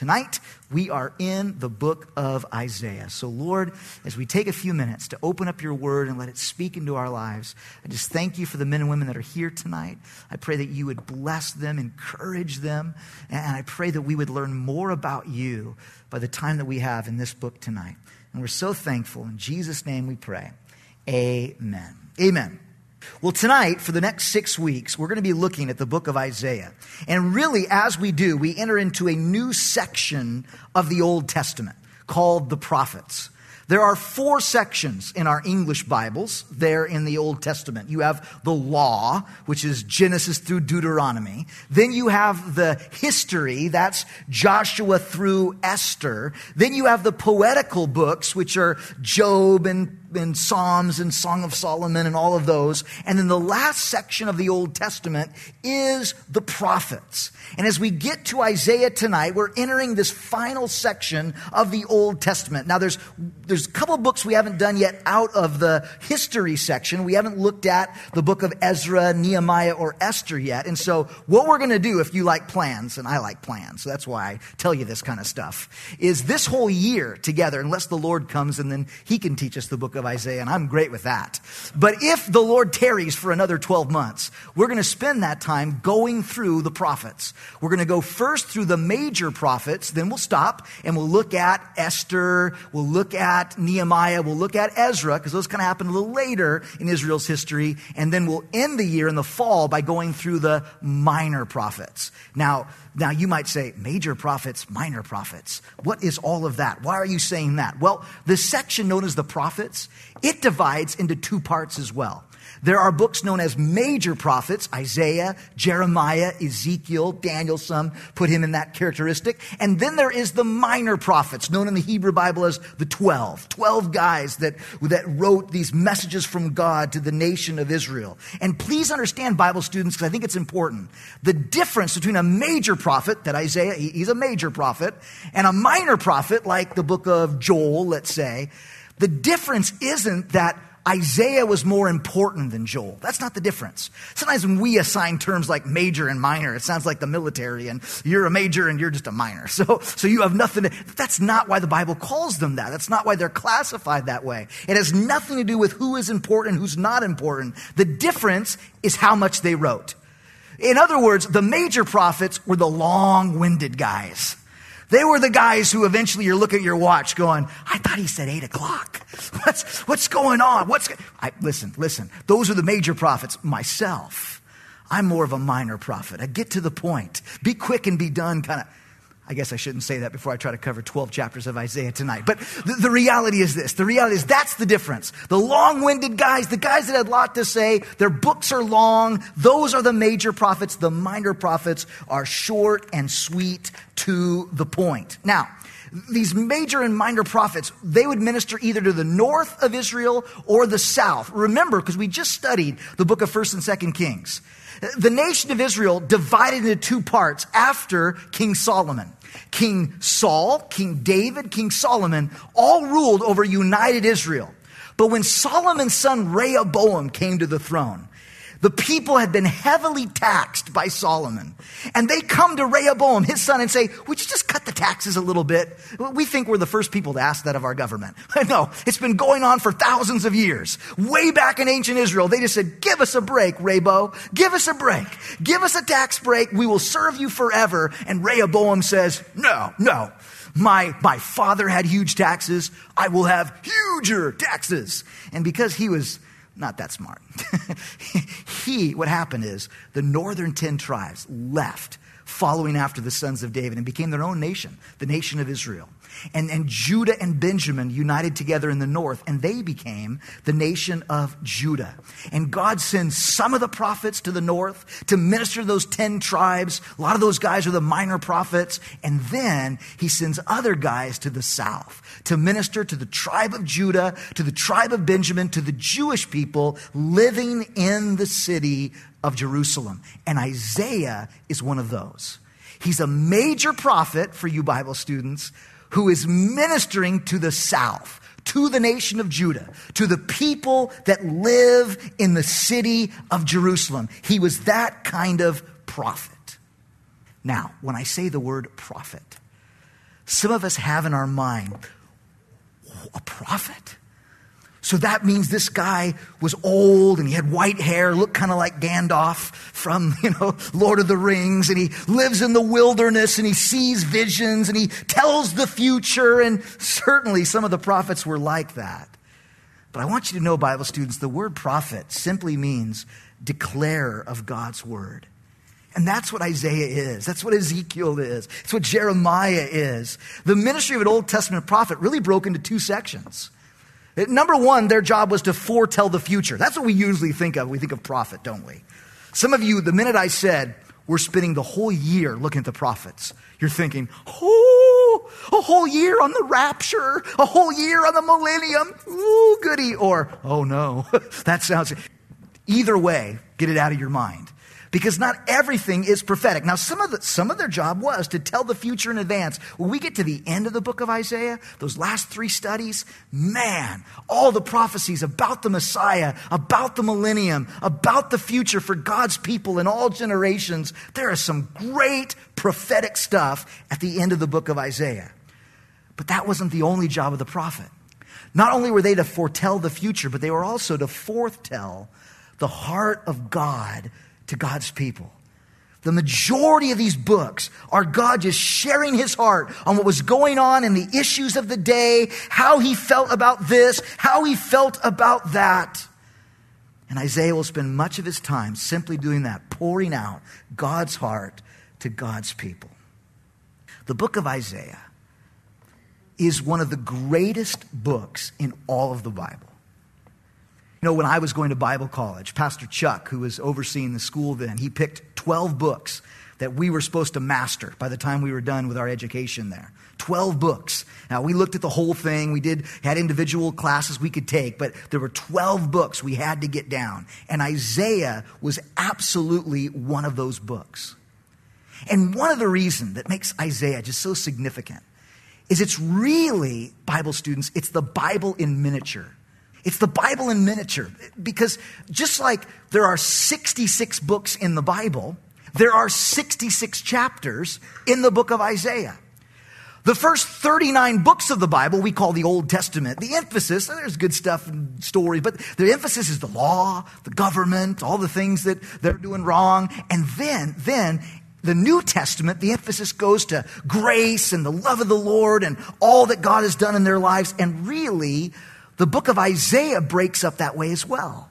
tonight we are in the book of Isaiah. So, Lord, as we take a few minutes to open up your word and let it speak into our lives, I just thank you for the men and women that are here tonight. I pray that you would bless them, encourage them, and I pray that we would learn more about you by the time that we have in this book tonight. And we're so thankful. In Jesus' name we pray. Amen. Amen. Well, tonight, for the next six weeks, we're going to be looking at the book of Isaiah. And really, as we do, we enter into a new section of the Old Testament called the prophets. There are four sections in our English Bibles there in the Old Testament. You have the law, which is Genesis through Deuteronomy. Then you have the history, that's Joshua through Esther. Then you have the poetical books, which are Job and and Psalms and Song of Solomon and all of those. And then the last section of the Old Testament is the prophets. And as we get to Isaiah tonight, we're entering this final section of the Old Testament. Now there's, there's a couple books we haven't done yet out of the history section. We haven't looked at the book of Ezra, Nehemiah, or Esther yet. And so what we're going to do if you like plans, and I like plans, so that's why I tell you this kind of stuff, is this whole year together, unless the Lord comes and then he can teach us the book of of Isaiah, and I'm great with that. But if the Lord tarries for another 12 months, we're going to spend that time going through the prophets. We're going to go first through the major prophets, then we'll stop and we'll look at Esther, we'll look at Nehemiah, we'll look at Ezra, because those kind of happen a little later in Israel's history, and then we'll end the year in the fall by going through the minor prophets. Now, now, you might say, major prophets, minor prophets. What is all of that? Why are you saying that? Well, the section known as the prophets, it divides into two parts as well. There are books known as major prophets Isaiah, Jeremiah, Ezekiel, Daniel, some put him in that characteristic. And then there is the minor prophets, known in the Hebrew Bible as the 12. 12 guys that, that wrote these messages from God to the nation of Israel. And please understand, Bible students, because I think it's important. The difference between a major prophet, that Isaiah, he's a major prophet, and a minor prophet, like the book of Joel, let's say, the difference isn't that Isaiah was more important than Joel. That's not the difference. Sometimes when we assign terms like major and minor, it sounds like the military and you're a major and you're just a minor. So, so you have nothing to, that's not why the Bible calls them that. That's not why they're classified that way. It has nothing to do with who is important, who's not important. The difference is how much they wrote. In other words, the major prophets were the long-winded guys. They were the guys who eventually you're looking at your watch going, I thought he said eight o'clock. What's, what's going on? What's, I, listen, listen. Those are the major prophets. Myself, I'm more of a minor prophet. I get to the point. Be quick and be done kind of. I guess I shouldn't say that before I try to cover 12 chapters of Isaiah tonight. But the, the reality is this. The reality is that's the difference. The long-winded guys, the guys that had a lot to say, their books are long. Those are the major prophets. The minor prophets are short and sweet to the point. Now, these major and minor prophets, they would minister either to the north of Israel or the south. Remember, because we just studied the book of 1st and 2nd Kings. The nation of Israel divided into two parts after King Solomon. King Saul, King David, King Solomon all ruled over united Israel. But when Solomon's son Rehoboam came to the throne, the people had been heavily taxed by Solomon. And they come to Rehoboam, his son, and say, Would you just cut the taxes a little bit? We think we're the first people to ask that of our government. no, it's been going on for thousands of years. Way back in ancient Israel, they just said, Give us a break, Rebo. Give us a break. Give us a tax break. We will serve you forever. And Rehoboam says, No, no. My, my father had huge taxes. I will have huger taxes. And because he was not that smart. he, what happened is the northern 10 tribes left following after the sons of David and became their own nation, the nation of Israel. And, and Judah and Benjamin united together in the north, and they became the nation of Judah. And God sends some of the prophets to the north to minister to those 10 tribes. A lot of those guys are the minor prophets. And then he sends other guys to the south to minister to the tribe of Judah, to the tribe of Benjamin, to the Jewish people living in the city of Jerusalem. And Isaiah is one of those. He's a major prophet for you Bible students who is ministering to the south, to the nation of Judah, to the people that live in the city of Jerusalem. He was that kind of prophet. Now, when I say the word prophet, some of us have in our mind a prophet. So that means this guy was old and he had white hair, looked kind of like Gandalf from, you know, Lord of the Rings, and he lives in the wilderness and he sees visions and he tells the future, and certainly some of the prophets were like that. But I want you to know, Bible students, the word prophet simply means declarer of God's word. And that's what Isaiah is. That's what Ezekiel is. It's what Jeremiah is. The ministry of an Old Testament prophet really broke into two sections. Number one, their job was to foretell the future. That's what we usually think of. We think of prophet, don't we? Some of you, the minute I said we're spending the whole year looking at the prophets, you're thinking, oh, a whole year on the rapture, a whole year on the millennium, ooh, goody, or, oh no, that sounds. Either way, get it out of your mind because not everything is prophetic. Now, some of, the, some of their job was to tell the future in advance. When we get to the end of the book of Isaiah, those last three studies, man, all the prophecies about the Messiah, about the millennium, about the future for God's people in all generations, there is some great prophetic stuff at the end of the book of Isaiah. But that wasn't the only job of the prophet. Not only were they to foretell the future, but they were also to foretell the heart of God to God's people. The majority of these books are God just sharing his heart on what was going on in the issues of the day, how he felt about this, how he felt about that. And Isaiah will spend much of his time simply doing that, pouring out God's heart to God's people. The book of Isaiah is one of the greatest books in all of the Bible. You know, when I was going to Bible college, Pastor Chuck, who was overseeing the school then, he picked 12 books that we were supposed to master by the time we were done with our education there. 12 books. Now, we looked at the whole thing. We did, had individual classes we could take, but there were 12 books we had to get down. And Isaiah was absolutely one of those books. And one of the reasons that makes Isaiah just so significant is it's really, Bible students, it's the Bible in miniature. It's the Bible in miniature. Because just like there are 66 books in the Bible, there are 66 chapters in the book of Isaiah. The first 39 books of the Bible we call the Old Testament. The emphasis, there's good stuff and stories, but the emphasis is the law, the government, all the things that they're doing wrong. And then, then the New Testament, the emphasis goes to grace and the love of the Lord and all that God has done in their lives. And really, the book of Isaiah breaks up that way as well.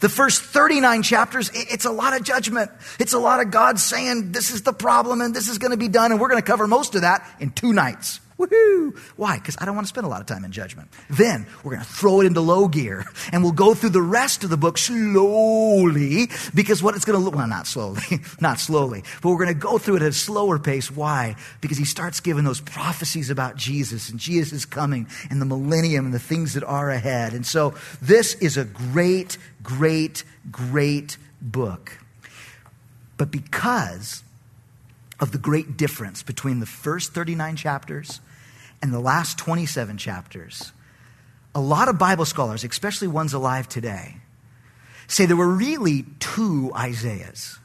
The first 39 chapters, it's a lot of judgment. It's a lot of God saying, this is the problem and this is going to be done. And we're going to cover most of that in two nights. Woohoo! Why? Because I don't want to spend a lot of time in judgment. Then we're going to throw it into low gear and we'll go through the rest of the book slowly because what it's going to look, well, not slowly, not slowly, but we're going to go through it at a slower pace. Why? Because he starts giving those prophecies about Jesus and Jesus is coming and the millennium and the things that are ahead. And so this is a great, great, great book. But because of the great difference between the first 39 chapters and the last 27 chapters, a lot of Bible scholars, especially ones alive today, say there were really two Isaiahs.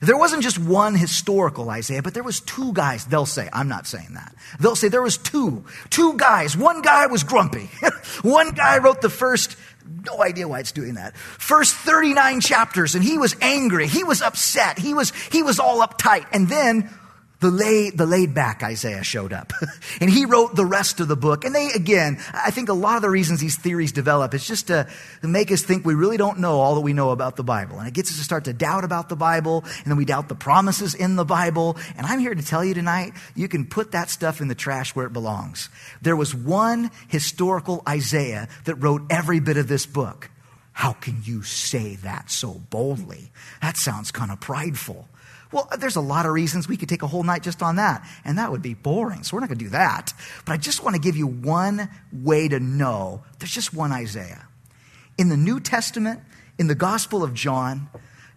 There wasn't just one historical Isaiah, but there was two guys. They'll say, I'm not saying that. They'll say there was two. Two guys. One guy was grumpy. one guy wrote the first, no idea why it's doing that. First 39 chapters and he was angry. He was upset. He was, he was all uptight. And then the laid, the laid back Isaiah showed up. and he wrote the rest of the book. And they, again, I think a lot of the reasons these theories develop is just to, to, make us think we really don't know all that we know about the Bible. And it gets us to start to doubt about the Bible, and then we doubt the promises in the Bible. And I'm here to tell you tonight, you can put that stuff in the trash where it belongs. There was one historical Isaiah that wrote every bit of this book. How can you say that so boldly? That sounds kind of prideful. Well, there's a lot of reasons we could take a whole night just on that, and that would be boring. So we're not going to do that. But I just want to give you one way to know there's just one Isaiah. In the New Testament, in the Gospel of John,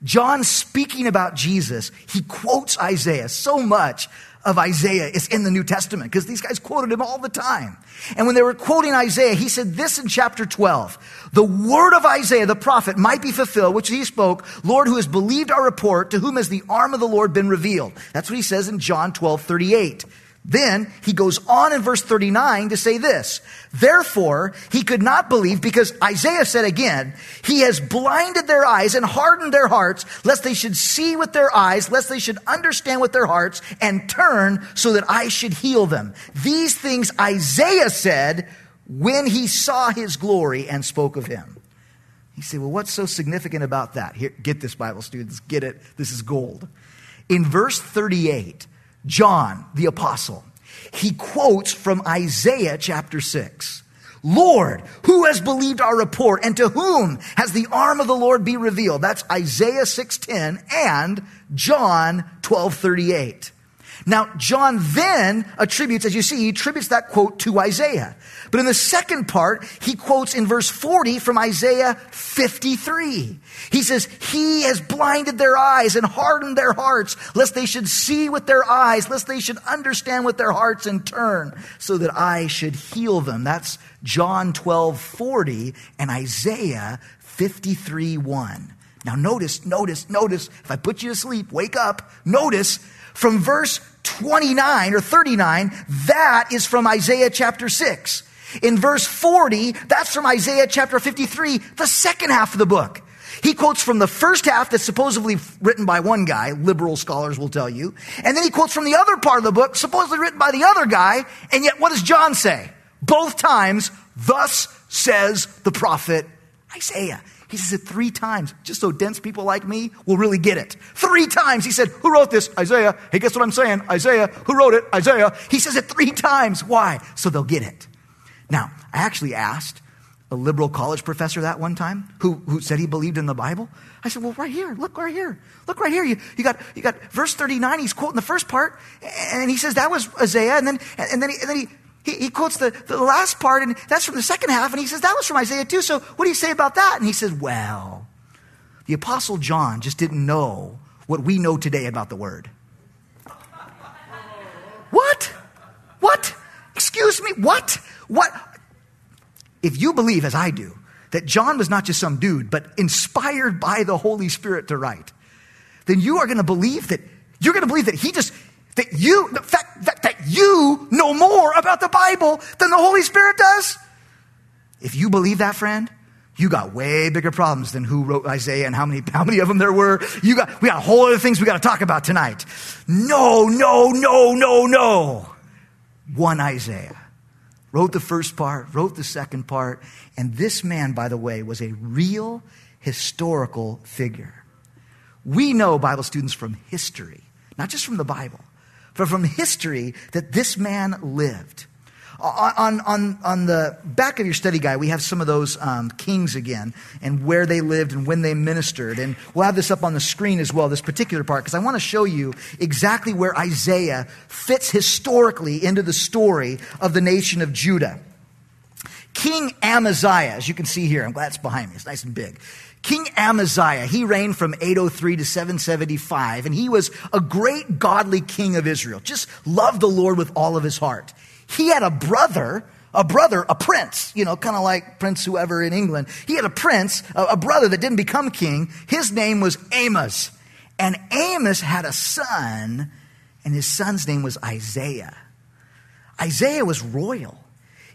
John speaking about Jesus, he quotes Isaiah so much of Isaiah is in the New Testament because these guys quoted him all the time. And when they were quoting Isaiah, he said this in chapter 12 The word of Isaiah, the prophet, might be fulfilled, which he spoke, Lord, who has believed our report, to whom has the arm of the Lord been revealed. That's what he says in John 12 38. Then he goes on in verse 39 to say this. Therefore, he could not believe because Isaiah said again, he has blinded their eyes and hardened their hearts, lest they should see with their eyes, lest they should understand with their hearts and turn so that I should heal them. These things Isaiah said when he saw his glory and spoke of him. You say, well, what's so significant about that? Here, get this, Bible students, get it. This is gold. In verse 38, John, the apostle, he quotes from Isaiah chapter 6. Lord, who has believed our report and to whom has the arm of the Lord be revealed? That's Isaiah 6:10 and John 12:38. Now, John then attributes, as you see, he attributes that quote to Isaiah. But in the second part, he quotes in verse 40 from Isaiah 53. He says, He has blinded their eyes and hardened their hearts, lest they should see with their eyes, lest they should understand with their hearts and turn, so that I should heal them. That's John 12, 40 and Isaiah 53, 1. Now notice, notice, notice, if I put you to sleep, wake up, notice from verse 29 or 39, that is from Isaiah chapter 6. In verse 40, that's from Isaiah chapter 53, the second half of the book. He quotes from the first half that's supposedly written by one guy, liberal scholars will tell you. And then he quotes from the other part of the book, supposedly written by the other guy. And yet, what does John say? Both times, thus says the prophet Isaiah. He says it three times, just so dense people like me will really get it. Three times he said, Who wrote this? Isaiah. Hey, guess what I'm saying? Isaiah. Who wrote it? Isaiah. He says it three times. Why? So they'll get it. Now, I actually asked a liberal college professor that one time who, who said he believed in the Bible. I said, Well, right here, look right here. Look right here. You, you, got, you got verse 39, he's quoting the first part, and he says that was Isaiah, and then, and then, he, and then he, he, he, quotes the, the last part, and that's from the second half, and he says that was from Isaiah too. So what do you say about that? And he says, well, the Apostle John just didn't know what we know today about the Word. what? What? Excuse me? What? What? If you believe, as I do, that John was not just some dude, but inspired by the Holy Spirit to write, then you are going to believe that, you're going to believe that he just, that you, the fact that, that you know more about the Bible than the Holy Spirit does? If you believe that, friend, you got way bigger problems than who wrote Isaiah and how many, how many of them there were. You got, we got a whole other things we got to talk about tonight. No, no, no, no, no. One Isaiah. Wrote the first part, wrote the second part. And this man, by the way, was a real historical figure. We know, Bible students, from history, not just from the Bible, but from history that this man lived. On, on, on the back of your study guide, we have some of those um, kings again and where they lived and when they ministered. And we'll have this up on the screen as well, this particular part, because I want to show you exactly where Isaiah fits historically into the story of the nation of Judah. King Amaziah, as you can see here, I'm glad it's behind me, it's nice and big. King Amaziah, he reigned from 803 to 775, and he was a great godly king of Israel. Just loved the Lord with all of his heart. He had a brother, a brother, a prince, you know, kind of like Prince whoever in England. He had a prince, a, brother that didn't become king. His name was Amos. And Amos had a son, and his son's name was Isaiah. Isaiah was royal.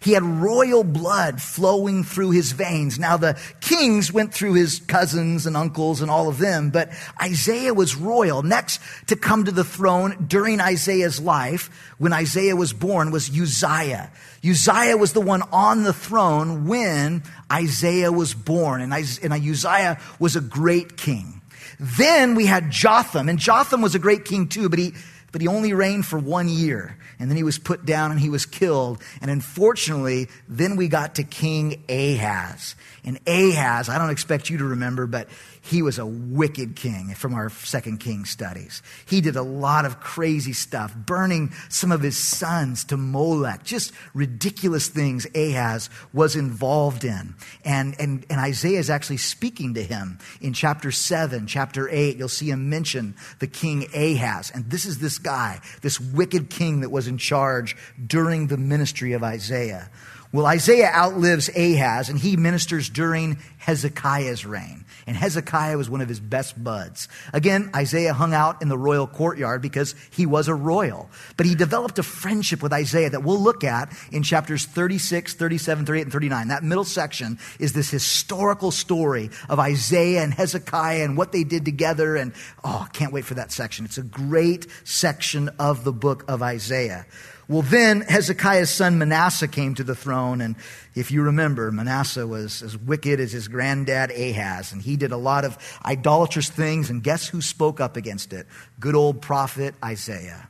He had royal blood flowing through his veins. Now, the kings went through his cousins and uncles and all of them, but Isaiah was royal. Next to come to the throne during Isaiah's life, when Isaiah was born, was Uzziah. Uzziah was the one on the throne when Isaiah was born, and Uzziah was a great king. Then we had Jotham, and Jotham was a great king too, but he, but he only reigned for one year and then he was put down and he was killed. And unfortunately, then we got to King Ahaz. And Ahaz, I don't expect you to remember, but he was a wicked king from our second king studies. He did a lot of crazy stuff, burning some of his sons to Molech, just ridiculous things Ahaz was involved in. And, and, and Isaiah is actually speaking to him in chapter 7, chapter 8. You'll see him mention the king Ahaz. And this is this guy, this wicked king that was in charge during the ministry of Isaiah. Well, Isaiah outlives Ahaz, and he ministers during Hezekiah's reign. And Hezekiah was one of his best buds. Again, Isaiah hung out in the royal courtyard because he was a royal. But he developed a friendship with Isaiah that we'll look at in chapters 36, 37, 38, and 39. That middle section is this historical story of Isaiah and Hezekiah and what they did together. And oh, can't wait for that section. It's a great section of the book of Isaiah. Well, then Hezekiah's son Manasseh came to the throne. And if you remember, Manasseh was as wicked as his granddad Ahaz. And he did a lot of idolatrous things. And guess who spoke up against it? Good old prophet Isaiah.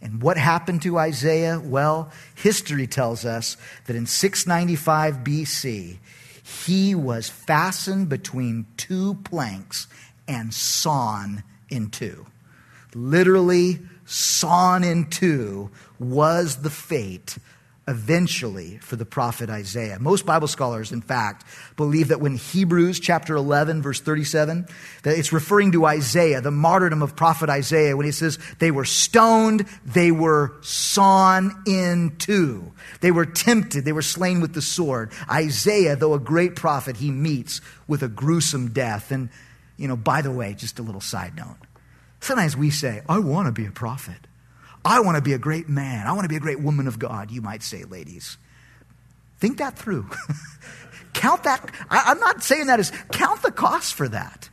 And what happened to Isaiah? Well, history tells us that in 695 BC, he was fastened between two planks and sawn in two. Literally sawn in two was the fate eventually for the prophet Isaiah. Most Bible scholars, in fact, believe that when Hebrews chapter 11, verse 37, that it's referring to Isaiah, the martyrdom of prophet Isaiah, when he says they were stoned, they were sawn in two. They were tempted, they were slain with the sword. Isaiah, though a great prophet, he meets with a gruesome death. And, you know, by the way, just a little side note. Sometimes we say, I want to be a prophet. I want to be a great man. I want to be a great woman of God, you might say, ladies. Think that through. count that. I, am not saying that as count the cost for that.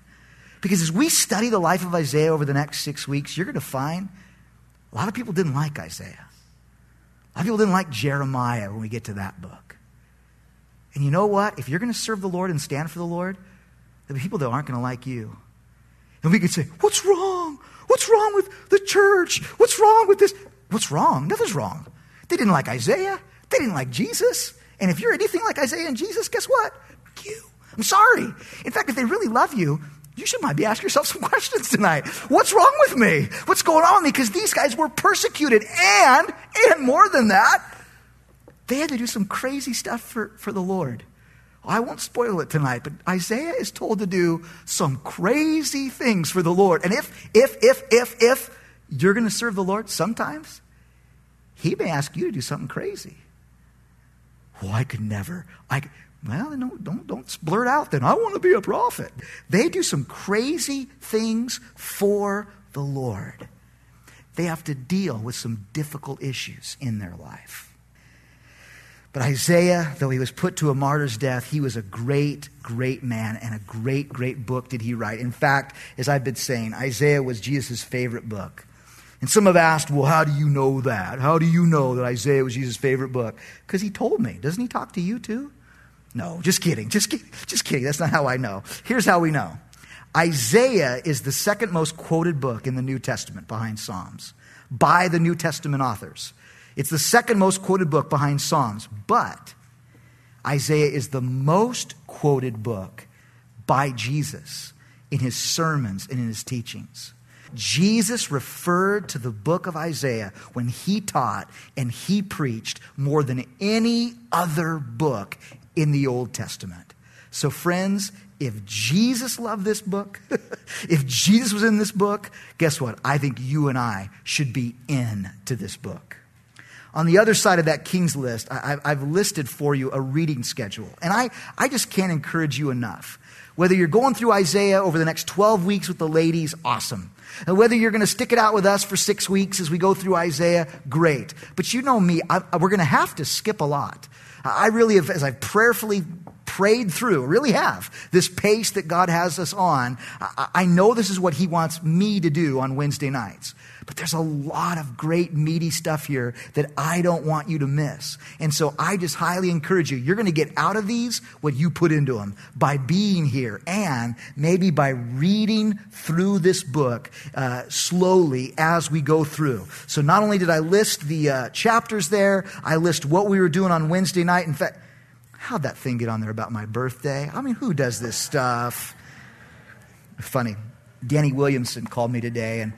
Because as we study the life of Isaiah over the next six weeks, you're going to find a lot of people didn't like Isaiah. A lot of people didn't like Jeremiah when we get to that book. And you know what? If you're going to serve the Lord and stand for the Lord, there'll be people that aren't going to like you. And we could say, What's wrong? What's wrong with the church? What's wrong with this? What's wrong? Nothing's wrong. They didn't like Isaiah. They didn't like Jesus. And if you're anything like Isaiah and Jesus, guess what? You. I'm sorry. In fact, if they really love you, you should might be asking yourself some questions tonight. What's wrong with me? What's going on with me? Because these guys were persecuted. And, and more than that, they had to do some crazy stuff for, for the Lord. I won't spoil it tonight, but Isaiah is told to do some crazy things for the Lord. And if, if, if, if, if you're going to serve the Lord sometimes, he may ask you to do something crazy. Well, I could never. I could, well, no, don't, don't blurt out then. I want to be a prophet. They do some crazy things for the Lord. They have to deal with some difficult issues in their life. But Isaiah, though he was put to a martyr's death, he was a great, great man, and a great, great book did he write. In fact, as I've been saying, Isaiah was Jesus' favorite book. And some have asked, well, how do you know that? How do you know that Isaiah was Jesus' favorite book? Because he told me. Doesn't he talk to you too? No, just kidding. Just, just kidding. That's not how I know. Here's how we know Isaiah is the second most quoted book in the New Testament behind Psalms by the New Testament authors. It's the second most quoted book behind Psalms, but Isaiah is the most quoted book by Jesus in his sermons and in his teachings. Jesus referred to the book of Isaiah when he taught and he preached more than any other book in the Old Testament. So, friends, if Jesus loved this book, if Jesus was in this book, guess what? I think you and I should be in to this book. On the other side of that King's list, I, have listed for you a reading schedule. And I, I just can't encourage you enough. Whether you're going through Isaiah over the next 12 weeks with the ladies, awesome. And whether you're going to stick it out with us for six weeks as we go through Isaiah, great. But you know me, I, we're going to have to skip a lot. I really have, as I've prayerfully prayed through, really have, this pace that God has us on, I, I know this is what He wants me to do on Wednesday nights. But there's a lot of great, meaty stuff here that I don't want you to miss. And so I just highly encourage you. You're going to get out of these what you put into them by being here and maybe by reading through this book uh, slowly as we go through. So not only did I list the uh, chapters there, I list what we were doing on Wednesday night. In fact, how'd that thing get on there about my birthday? I mean, who does this stuff? Funny. Danny Williamson called me today and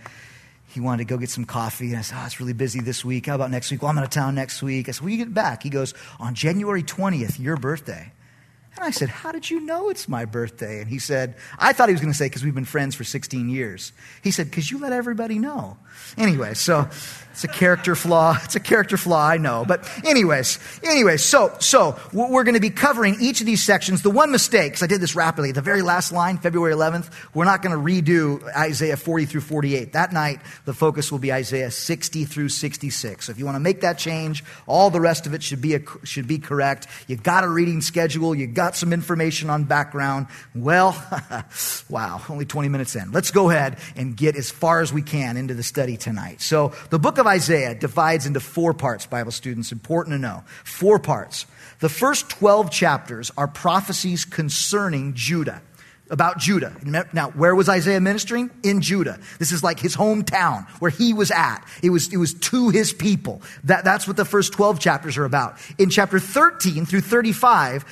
he wanted to go get some coffee. And I said, Oh, it's really busy this week. How about next week? Well, I'm out of town next week. I said, When you get back? He goes, On January 20th, your birthday. And I said, How did you know it's my birthday? And he said, I thought he was going to say, Because we've been friends for 16 years. He said, Because you let everybody know. Anyway, so it's a character flaw. It's a character flaw, I know. But anyways, anyways, so so we're going to be covering each of these sections. The one mistake, because I did this rapidly, the very last line, February 11th, we're not going to redo Isaiah 40 through 48. That night, the focus will be Isaiah 60 through 66. So if you want to make that change, all the rest of it should be a, should be correct. You got a reading schedule. You got some information on background. Well, wow, only 20 minutes in. Let's go ahead and get as far as we can into the study tonight. So the book of Isaiah divides into four parts, Bible students, important to know. Four parts. The first 12 chapters are prophecies concerning Judah about Judah. Now, where was Isaiah ministering? In Judah. This is like his hometown where he was at. It was, it was to his people. That, that's what the first 12 chapters are about. In chapter 13 through 35,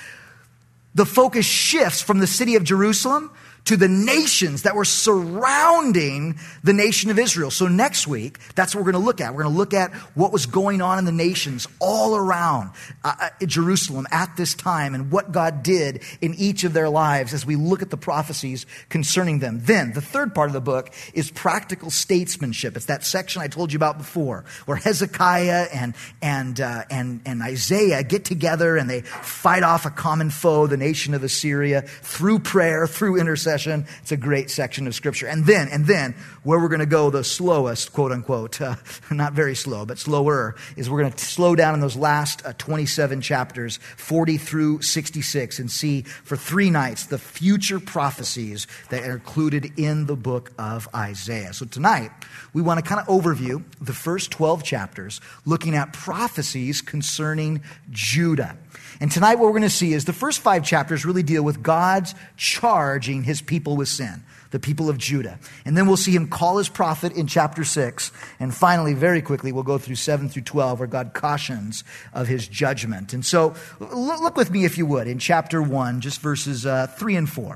the focus shifts from the city of Jerusalem to the nations that were surrounding the nation of Israel. So next week, that's what we're going to look at. We're going to look at what was going on in the nations all around uh, uh, Jerusalem at this time and what God did in each of their lives as we look at the prophecies concerning them. Then, the third part of the book is practical statesmanship. It's that section I told you about before, where Hezekiah and, and, uh, and, and Isaiah get together and they fight off a common foe, the nation of Assyria, through prayer, through intercession it's a great section of scripture. And then, and then, where we're going to go the slowest, quote unquote, uh, not very slow, but slower, is we're going to slow down in those last uh, 27 chapters, 40 through 66, and see for three nights the future prophecies that are included in the book of Isaiah. So tonight, we want to kind of overview the first 12 chapters, looking at prophecies concerning Judah. And tonight, what we're going to see is the first five chapters really deal with God's charging his people with sin, the people of Judah. And then we'll see him call his prophet in chapter six. And finally, very quickly, we'll go through seven through 12, where God cautions of his judgment. And so, look with me, if you would, in chapter one, just verses uh, three and four.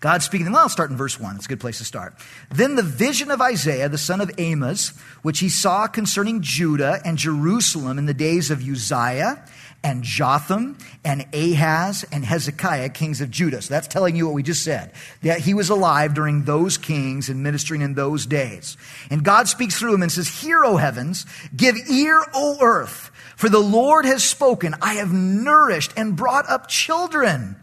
God speaking, well, I'll start in verse 1. It's a good place to start. Then the vision of Isaiah, the son of Amos, which he saw concerning Judah and Jerusalem in the days of Uzziah and Jotham and Ahaz and Hezekiah, kings of Judah. So that's telling you what we just said. That he was alive during those kings and ministering in those days. And God speaks through him and says, Hear, O heavens, give ear, O earth, for the Lord has spoken. I have nourished and brought up children,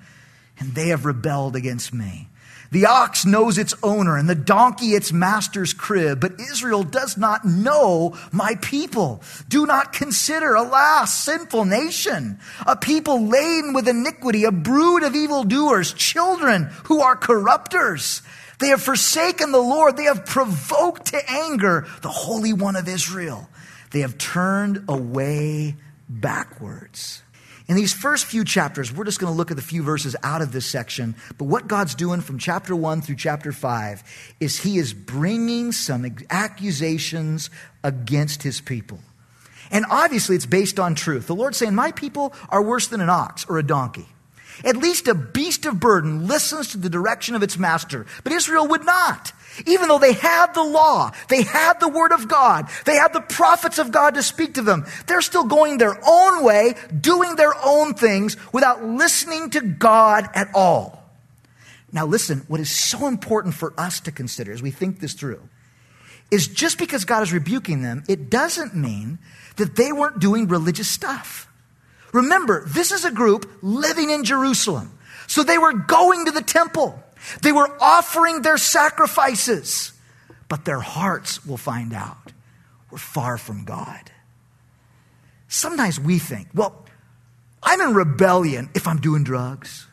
and they have rebelled against me. The ox knows its owner and the donkey its master's crib, but Israel does not know my people. Do not consider, alas, sinful nation, a people laden with iniquity, a brood of evildoers, children who are corrupters. They have forsaken the Lord. They have provoked to anger the Holy One of Israel. They have turned away backwards. In these first few chapters, we're just going to look at the few verses out of this section. But what God's doing from chapter 1 through chapter 5 is He is bringing some accusations against His people. And obviously, it's based on truth. The Lord's saying, My people are worse than an ox or a donkey. At least a beast of burden listens to the direction of its master, but Israel would not. Even though they had the law, they had the word of God, they had the prophets of God to speak to them, they're still going their own way, doing their own things without listening to God at all. Now, listen, what is so important for us to consider as we think this through is just because God is rebuking them, it doesn't mean that they weren't doing religious stuff. Remember, this is a group living in Jerusalem. So they were going to the temple. They were offering their sacrifices, but their hearts, we'll find out, were far from God. Sometimes we think, well, I'm in rebellion if I'm doing drugs.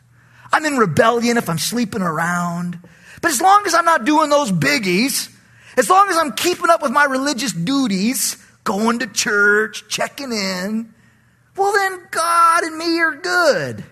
I'm in rebellion if I'm sleeping around. But as long as I'm not doing those biggies, as long as I'm keeping up with my religious duties, going to church, checking in, well, then God and me are good.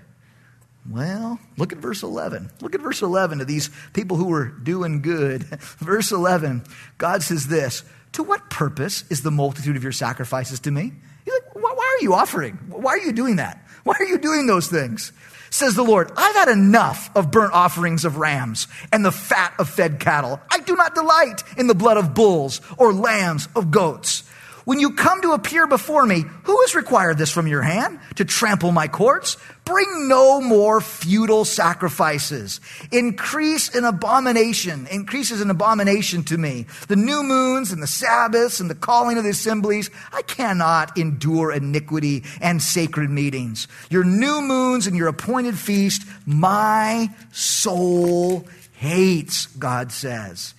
Well, look at verse 11. Look at verse 11 to these people who were doing good. verse 11, God says this To what purpose is the multitude of your sacrifices to me? He's like, Why are you offering? Why are you doing that? Why are you doing those things? Says the Lord, I've had enough of burnt offerings of rams and the fat of fed cattle. I do not delight in the blood of bulls or lambs of goats. When you come to appear before me, who has required this from your hand to trample my courts? Bring no more futile sacrifices. Increase in abomination, increases in abomination to me. The new moons and the Sabbaths and the calling of the assemblies. I cannot endure iniquity and sacred meetings. Your new moons and your appointed feast, my soul hates, God says.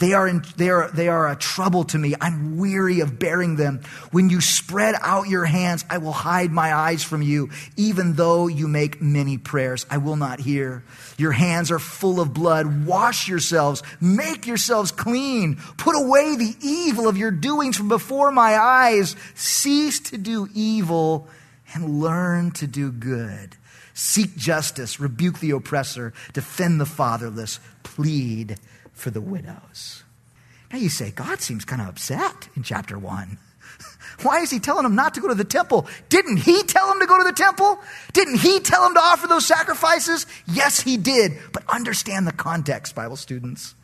They are, in, they, are, they are a trouble to me. I'm weary of bearing them. When you spread out your hands, I will hide my eyes from you. Even though you make many prayers, I will not hear. Your hands are full of blood. Wash yourselves. Make yourselves clean. Put away the evil of your doings from before my eyes. Cease to do evil and learn to do good. Seek justice. Rebuke the oppressor. Defend the fatherless. Plead for the widows. Now you say, God seems kind of upset in chapter 1. Why is he telling them not to go to the temple? Didn't he tell them to go to the temple? Didn't he tell them to offer those sacrifices? Yes, he did. But understand the context, Bible students.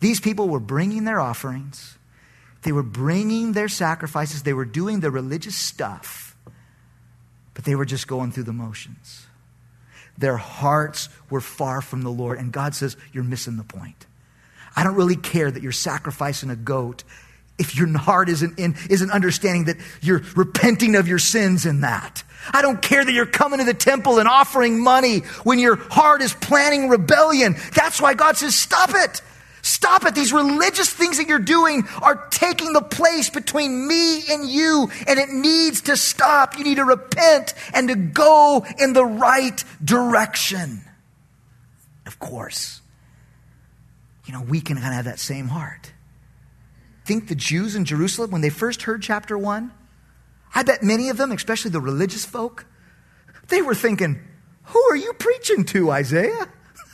These people were bringing their offerings, they were bringing their sacrifices, they were doing the religious stuff, but they were just going through the motions. Their hearts were far from the Lord. And God says, You're missing the point. I don't really care that you're sacrificing a goat if your heart isn't, in, isn't understanding that you're repenting of your sins in that. I don't care that you're coming to the temple and offering money when your heart is planning rebellion. That's why God says, stop it. Stop it. These religious things that you're doing are taking the place between me and you, and it needs to stop. You need to repent and to go in the right direction. Of course, you know, we can kind of have that same heart. Think the Jews in Jerusalem, when they first heard chapter one, I bet many of them, especially the religious folk, they were thinking, Who are you preaching to, Isaiah?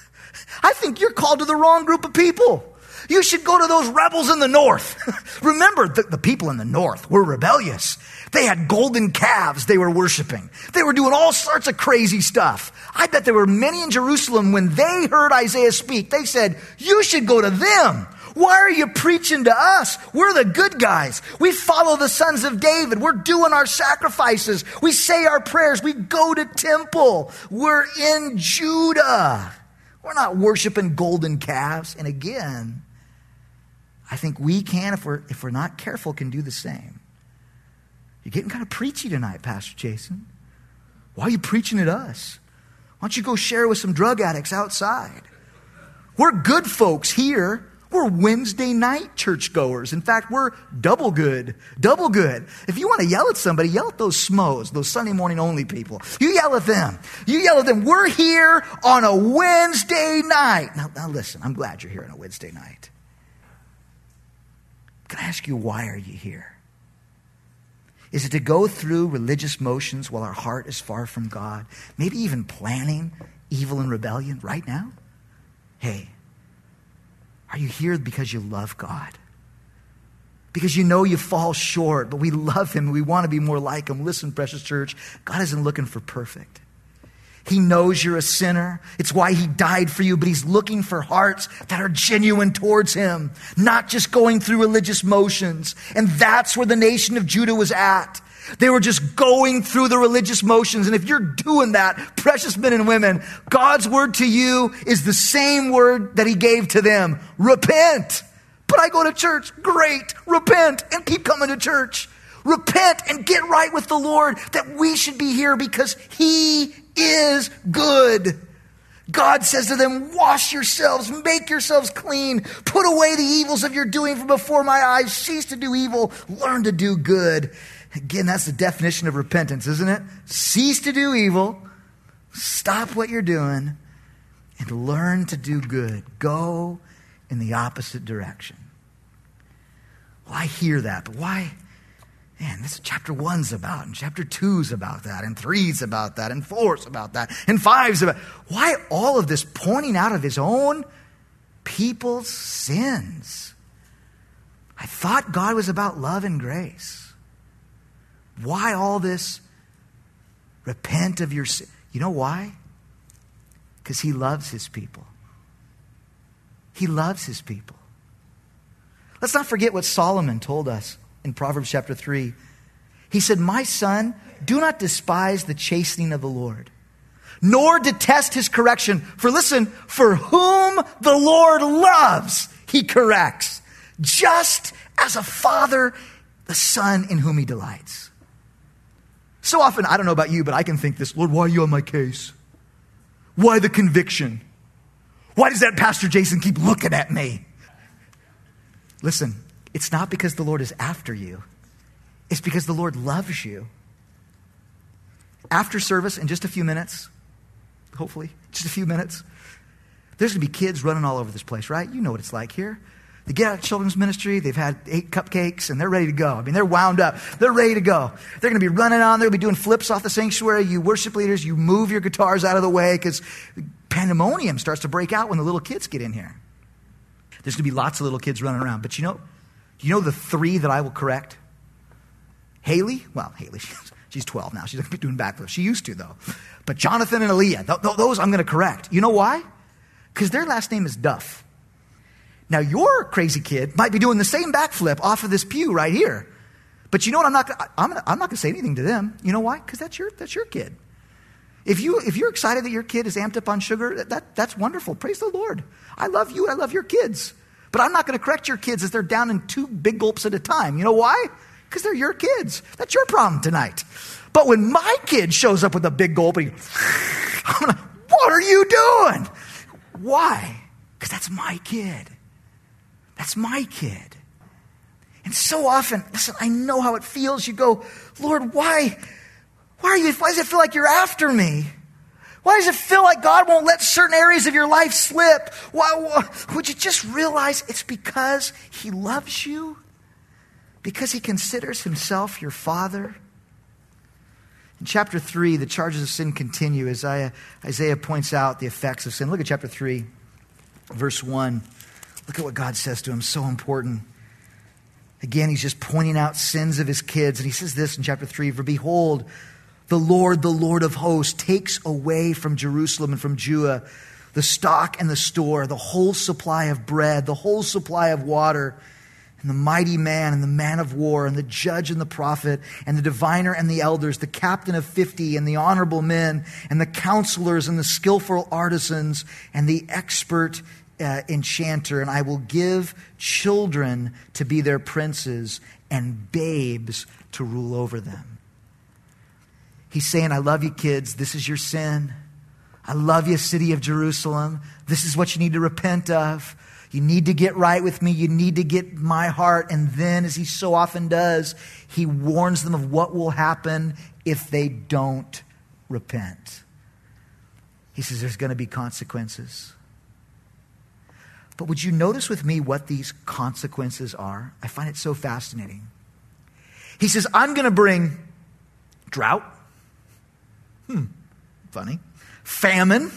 I think you're called to the wrong group of people. You should go to those rebels in the north. Remember, the, the, people in the north were rebellious. They had golden calves they were worshiping. They were doing all sorts of crazy stuff. I bet there were many in Jerusalem when they heard Isaiah speak, they said, You should go to them. Why are you preaching to us? We're the good guys. We follow the sons of David. We're doing our sacrifices. We say our prayers. We go to temple. We're in Judah. We're not worshiping golden calves. And again, I think we can, if we're, if we're not careful, can do the same. You're getting kind of preachy tonight, Pastor Jason. Why are you preaching at us? Why don't you go share with some drug addicts outside? We're good folks here. We're Wednesday night churchgoers. In fact, we're double good. Double good. If you want to yell at somebody, yell at those smos, those Sunday morning only people. You yell at them. You yell at them. We're here on a Wednesday night. Now, now listen, I'm glad you're here on a Wednesday night. Can I ask you, why are you here? Is it to go through religious motions while our heart is far from God? Maybe even planning evil and rebellion right now? Hey, are you here because you love God? Because you know you fall short, but we love Him we want to be more like Him. Listen, precious church, God isn't looking for perfect. He knows you're a sinner. It's why He died for you, but He's looking for hearts that are genuine towards Him, not just going through religious motions. And that's where the nation of Judah was at. They were just going through the religious motions. And if you're doing that, precious men and women, God's word to you is the same word that he gave to them. Repent. But I go to church. Great. Repent and keep coming to church. Repent and get right with the Lord that we should be here because he is good. God says to them, Wash yourselves, make yourselves clean, put away the evils of your doing from before my eyes, cease to do evil, learn to do good. Again, that's the definition of repentance, isn't it? Cease to do evil, stop what you're doing, and learn to do good. Go in the opposite direction. Well, I hear that, but why? Man, this chapter one's about, and chapter two's about that, and three's about that, and four's about that, and five's about. Why all of this pointing out of his own people's sins? I thought God was about love and grace. Why all this? Repent of your sin. You know why? Because he loves his people. He loves his people. Let's not forget what Solomon told us in Proverbs chapter 3. He said, My son, do not despise the chastening of the Lord, nor detest his correction. For listen, for whom the Lord loves, he corrects, just as a father the son in whom he delights. So often, I don't know about you, but I can think this Lord, why are you on my case? Why the conviction? Why does that Pastor Jason keep looking at me? Listen, it's not because the Lord is after you, it's because the Lord loves you. After service, in just a few minutes, hopefully, just a few minutes, there's going to be kids running all over this place, right? You know what it's like here. They get out of children's ministry, they've had eight cupcakes, and they're ready to go. I mean, they're wound up. They're ready to go. They're going to be running on. They'll be doing flips off the sanctuary. You worship leaders, you move your guitars out of the way because pandemonium starts to break out when the little kids get in here. There's going to be lots of little kids running around. But you know, you know the three that I will correct? Haley, well, Haley, she's 12 now. She's doing backflips. She used to, though. But Jonathan and Aaliyah, those I'm going to correct. You know why? Because their last name is Duff. Now, your crazy kid might be doing the same backflip off of this pew right here. But you know what? I'm not, I'm, I'm not going to say anything to them. You know why? Because that's your, that's your kid. If, you, if you're excited that your kid is amped up on sugar, that, that's wonderful. Praise the Lord. I love you. I love your kids. But I'm not going to correct your kids as they're down in two big gulps at a time. You know why? Because they're your kids. That's your problem tonight. But when my kid shows up with a big gulp, he, I'm like, what are you doing? Why? Because that's my kid. That's my kid. And so often, listen, I know how it feels. You go, Lord, why? Why, are you, why does it feel like you're after me? Why does it feel like God won't let certain areas of your life slip? Why, why, would you just realize it's because He loves you? Because He considers Himself your Father? In chapter 3, the charges of sin continue as Isaiah, Isaiah points out the effects of sin. Look at chapter 3, verse 1. Look at what God says to him, so important. Again, he's just pointing out sins of his kids. And he says this in chapter 3 For behold, the Lord, the Lord of hosts, takes away from Jerusalem and from Judah the stock and the store, the whole supply of bread, the whole supply of water, and the mighty man and the man of war, and the judge and the prophet, and the diviner and the elders, the captain of fifty, and the honorable men, and the counselors and the skillful artisans, and the expert uh, enchanter, and I will give children to be their princes and babes to rule over them. He's saying, I love you, kids. This is your sin. I love you, city of Jerusalem. This is what you need to repent of. You need to get right with me. You need to get my heart. And then, as he so often does, he warns them of what will happen if they don't repent. He says there's going to be consequences. But would you notice with me what these consequences are? I find it so fascinating. He says, I'm going to bring drought. Hmm, funny. Famine.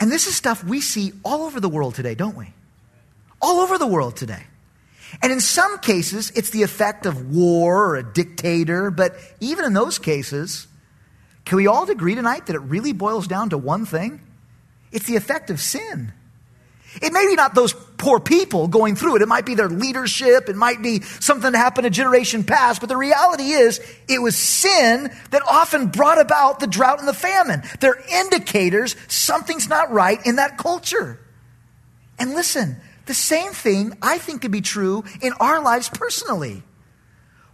And this is stuff we see all over the world today, don't we? All over the world today. And in some cases, it's the effect of war or a dictator, but even in those cases, can we all agree tonight that it really boils down to one thing? It's the effect of sin. It may be not those poor people going through it. It might be their leadership. It might be something that happened a generation past. But the reality is, it was sin that often brought about the drought and the famine. They're indicators something's not right in that culture. And listen, the same thing I think could be true in our lives personally.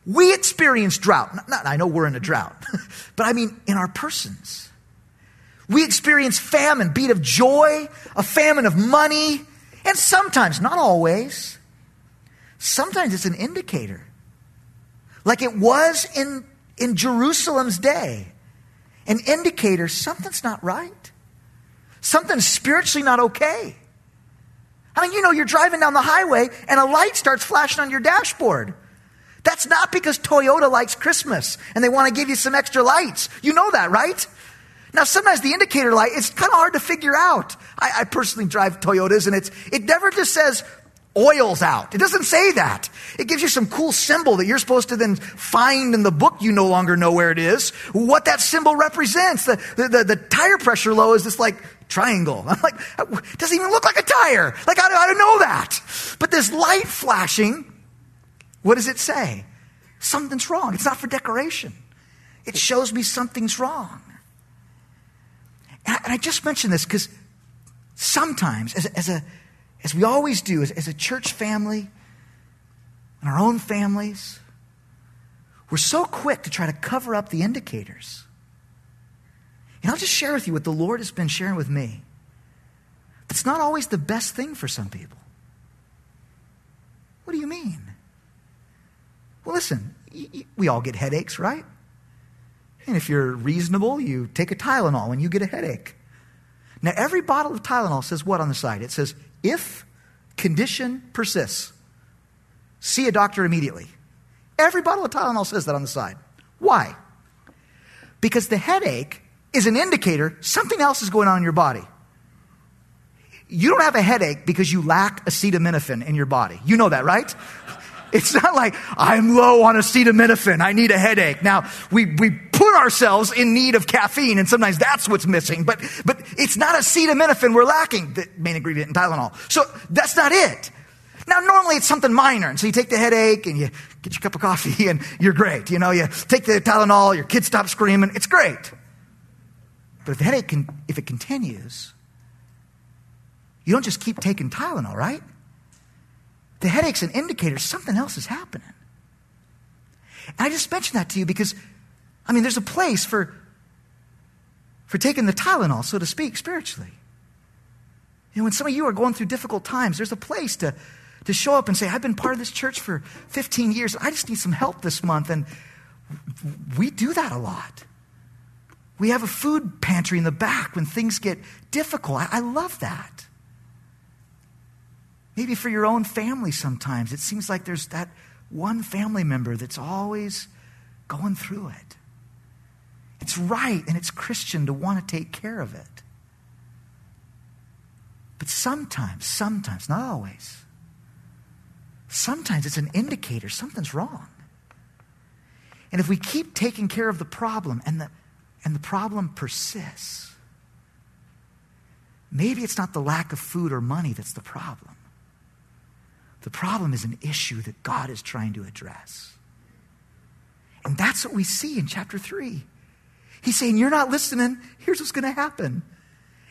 We experience drought. Not, I know we're in a drought, but I mean in our persons. We experience famine, beat of joy, a famine of money, and sometimes, not always, sometimes it's an indicator. Like it was in, in Jerusalem's day, an indicator something's not right. Something's spiritually not okay. I mean, you know, you're driving down the highway and a light starts flashing on your dashboard. That's not because Toyota likes Christmas and they want to give you some extra lights. You know that, right? Now, sometimes the indicator light, it's kind of hard to figure out. I, I, personally drive Toyotas and it's, it never just says oil's out. It doesn't say that. It gives you some cool symbol that you're supposed to then find in the book you no longer know where it is, what that symbol represents. The, the, the, the tire pressure low is this like triangle. I'm like, it doesn't even look like a tire. Like, do I don't know that? But this light flashing What does it say? Something's wrong. It's not for decoration. It shows me something's wrong. And I, just mention this because sometimes, as, as, a, as we always do, as, as a church family, and our own families, we're so quick to try to cover up the indicators. And I'll just share with you what the Lord has been sharing with me. It's not always the best thing for some people. What do you mean? Well, listen, we all get headaches, right? And if you're reasonable, you take a Tylenol when you get a headache. Now, every bottle of Tylenol says what on the side? It says, if condition persists, see a doctor immediately. Every bottle of Tylenol says that on the side. Why? Because the headache is an indicator something else is going on in your body. You don't have a headache because you lack acetaminophen in your body. You know that, right? It's not like I'm low on acetaminophen. I need a headache. Now we, we put ourselves in need of caffeine and sometimes that's what's missing, but, but it's not acetaminophen we're lacking, the main ingredient in Tylenol. So that's not it. Now normally it's something minor. And so you take the headache and you get your cup of coffee and you're great. You know, you take the Tylenol, your kids stop screaming. It's great. But if the headache can, if it continues, you don't just keep taking Tylenol, right? The headache's an indicator something else is happening. And I just mentioned that to you because, I mean, there's a place for, for taking the Tylenol, so to speak, spiritually. You know, when some of you are going through difficult times, there's a place to, to show up and say, I've been part of this church for 15 years. I just need some help this month. And we do that a lot. We have a food pantry in the back when things get difficult. I, I love that. Maybe for your own family sometimes. It seems like there's that one family member that's always going through it. It's right and it's Christian to want to take care of it. But sometimes, sometimes, not always, sometimes it's an indicator something's wrong. And if we keep taking care of the problem and the, and the problem persists, maybe it's not the lack of food or money that's the problem. The problem is an issue that God is trying to address. And that's what we see in chapter 3. He's saying, You're not listening. Here's what's going to happen.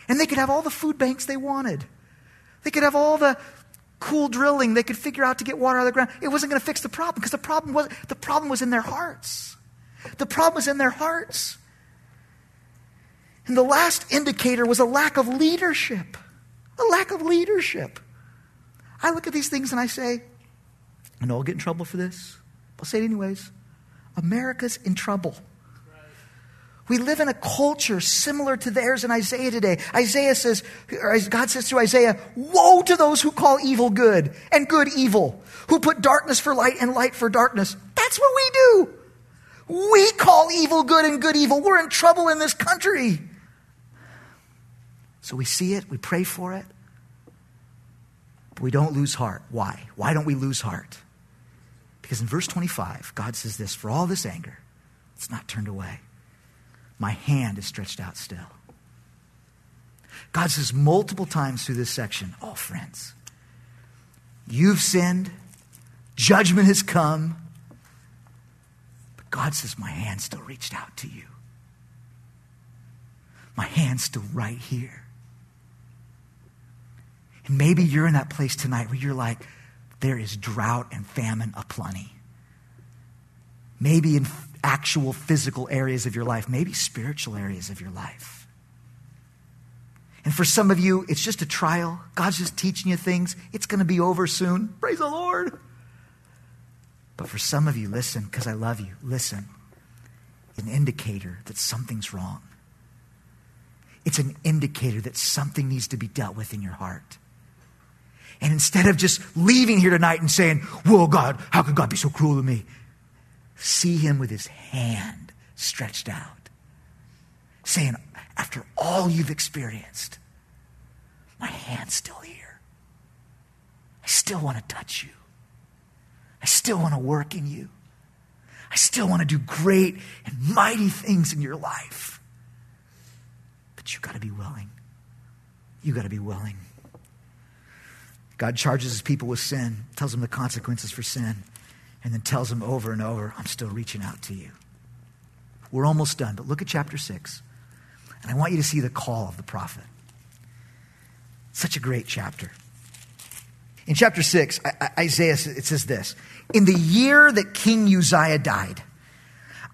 And they could have all the food banks they wanted, they could have all the cool drilling they could figure out to get water out of the ground. It wasn't going to fix the problem because the problem was, the problem was in their hearts. The problem was in their hearts. And the last indicator was a lack of leadership. A lack of leadership. I look at these things and I say, I know I'll get in trouble for this. I'll say it anyways. America's in trouble. We live in a culture similar to theirs in Isaiah today. Isaiah says, God says through Isaiah, Woe to those who call evil good and good evil, who put darkness for light and light for darkness. That's what we do. We call evil good and good evil. We're in trouble in this country. So we see it, we pray for it, but we don't lose heart. Why? Why don't we lose heart? Because in verse 25, God says this For all this anger, it's not turned away. My hand is stretched out still. God says multiple times through this section, Oh, friends, you've sinned, judgment has come. But God says, My hand still reached out to you. My hand's still right here. Maybe you're in that place tonight where you're like, there is drought and famine aplenty. Maybe in actual physical areas of your life, maybe spiritual areas of your life. And for some of you, it's just a trial. God's just teaching you things. It's going to be over soon. Praise the Lord. But for some of you, listen, because I love you, listen. An indicator that something's wrong. It's an indicator that something needs to be dealt with in your heart. And instead of just leaving here tonight and saying, Whoa, God, how could God be so cruel to me? See him with his hand stretched out, saying, After all you've experienced, my hand's still here. I still want to touch you. I still want to work in you. I still want to do great and mighty things in your life. But you've got to be willing. You've got to be willing. God charges his people with sin, tells them the consequences for sin. and then tells them over and over, I'm still reaching out to you. We're almost done, but look at chapter 6. And I want you to see the call of the prophet. Such a great chapter. In chapter 6, Isaiah, it says this In the year that King Uzziah died,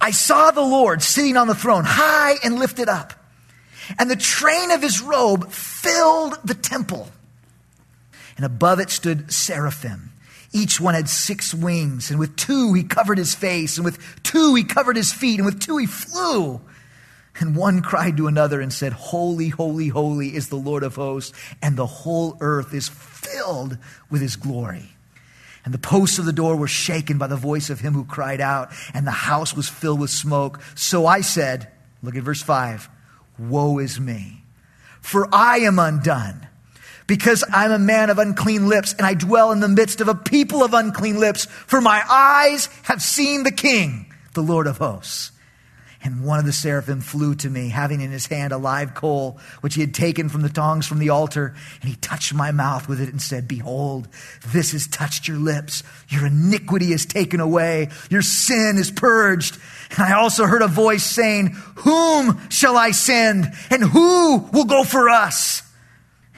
I saw the Lord sitting on the throne, high and lifted up, and the train of his robe filled the temple. And above it stood seraphim. Each one had six wings, and with two he covered his face, and with two he covered his feet, and with two he flew. And one cried to another and said, Holy, holy, holy is the Lord of hosts, and the whole earth is filled with his glory. And the posts of the door were shaken by the voice of him who cried out, and the house was filled with smoke. So I said, Look at verse 5 Woe is me, for I am undone, because I'm a man of unclean lips, and I dwell in the midst of a people of unclean lips, for my eyes have seen the King, the Lord of hosts. And one of the seraphim flew to me, having in his hand a live coal, which he had taken from the tongs from the altar. And he touched my mouth with it and said, Behold, this has touched your lips. Your iniquity is taken away. Your sin is purged. And I also heard a voice saying, Whom shall I send? And who will go for us?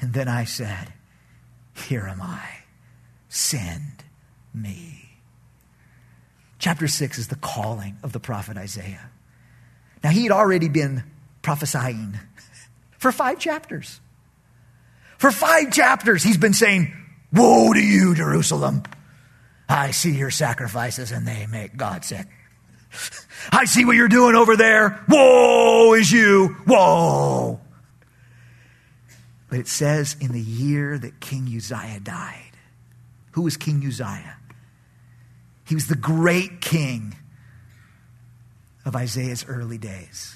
And then I said, Here am I. Send me. Chapter 6 is the calling of the prophet Isaiah. Now, he had already been prophesying for five chapters. For five chapters, he's been saying, Woe to you, Jerusalem! I see your sacrifices and they make God sick. I see what you're doing over there. Woe is you! Woe! But it says in the year that King Uzziah died. Who was King Uzziah? He was the great king of Isaiah's early days.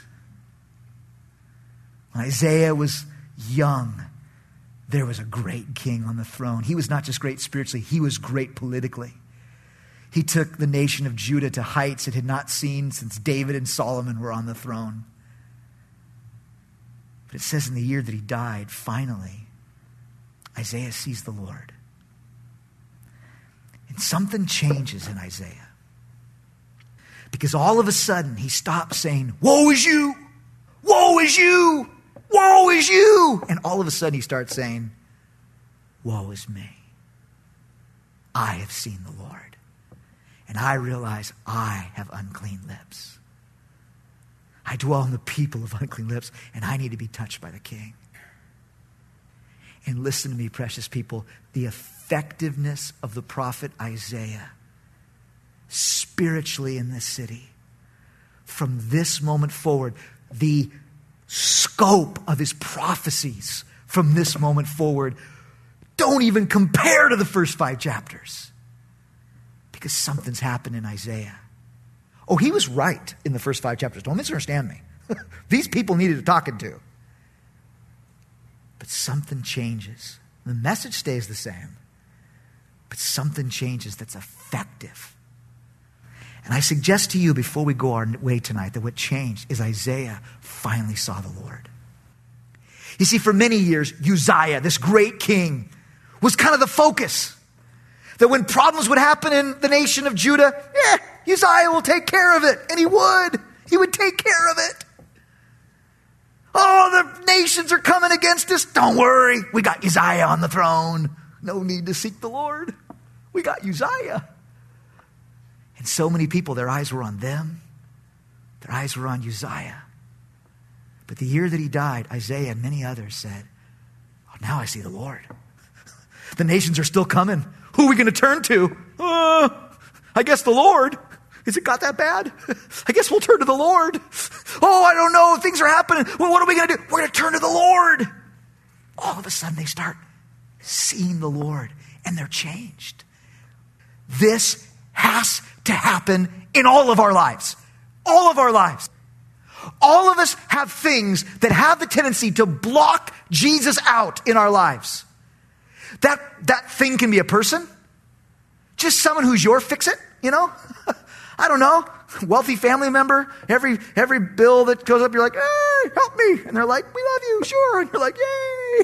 When Isaiah was young, there was a great king on the throne. He was not just great spiritually, he was great politically. He took the nation of Judah to heights it had not seen since David and Solomon were on the throne. But it says in the year that he died, finally, Isaiah sees the Lord. And something changes in Isaiah. Because all of a sudden he stops saying, Woe is you! Woe is you! Woe is you! And all of a sudden he starts saying, Woe is me. I have seen the Lord. And I realize I have unclean lips. I dwell in the people of unclean lips, and I need to be touched by the King. And listen to me, precious people. The effectiveness of the prophet Isaiah spiritually in this city. From this moment forward, the scope of his prophecies from this moment forward don't even compare to the first five chapters because something's happened in Isaiah. Oh, he was right in the first five chapters. Don't misunderstand me. These people needed a talking to. But something changes. The message stays the same, but something changes that's effective and I suggest to you before we go our way tonight that what changed is Isaiah finally saw the Lord. You see, for many years, Uzziah, this great king, was kind of the focus. That when problems would happen in the nation of Judah, eh, Uzziah will take care of it. And he would. He would take care of it. Oh, the nations are coming against us. Don't worry. We got Uzziah on the throne. No need to seek the Lord. We got Uzziah. And so many people, their eyes were on them, their eyes were on Uzziah. But the year that he died, Isaiah and many others said, oh, Now I see the Lord. the nations are still coming. Who are we going to turn to? Uh, I guess the Lord. Is it got that bad? I guess we'll turn to the Lord. Oh, I don't know. Things are happening. Well, what are we going to do? We're going to turn to the Lord. All of a sudden, they start seeing the Lord and they're changed. This has to happen in all of our lives. All of our lives. All of us have things that have the tendency to block Jesus out in our lives. That, that thing can be a person, just someone who's your fix it, you know? I don't know, wealthy family member. Every, every bill that goes up, you're like, hey, help me. And they're like, we love you, sure. And you're like, yay.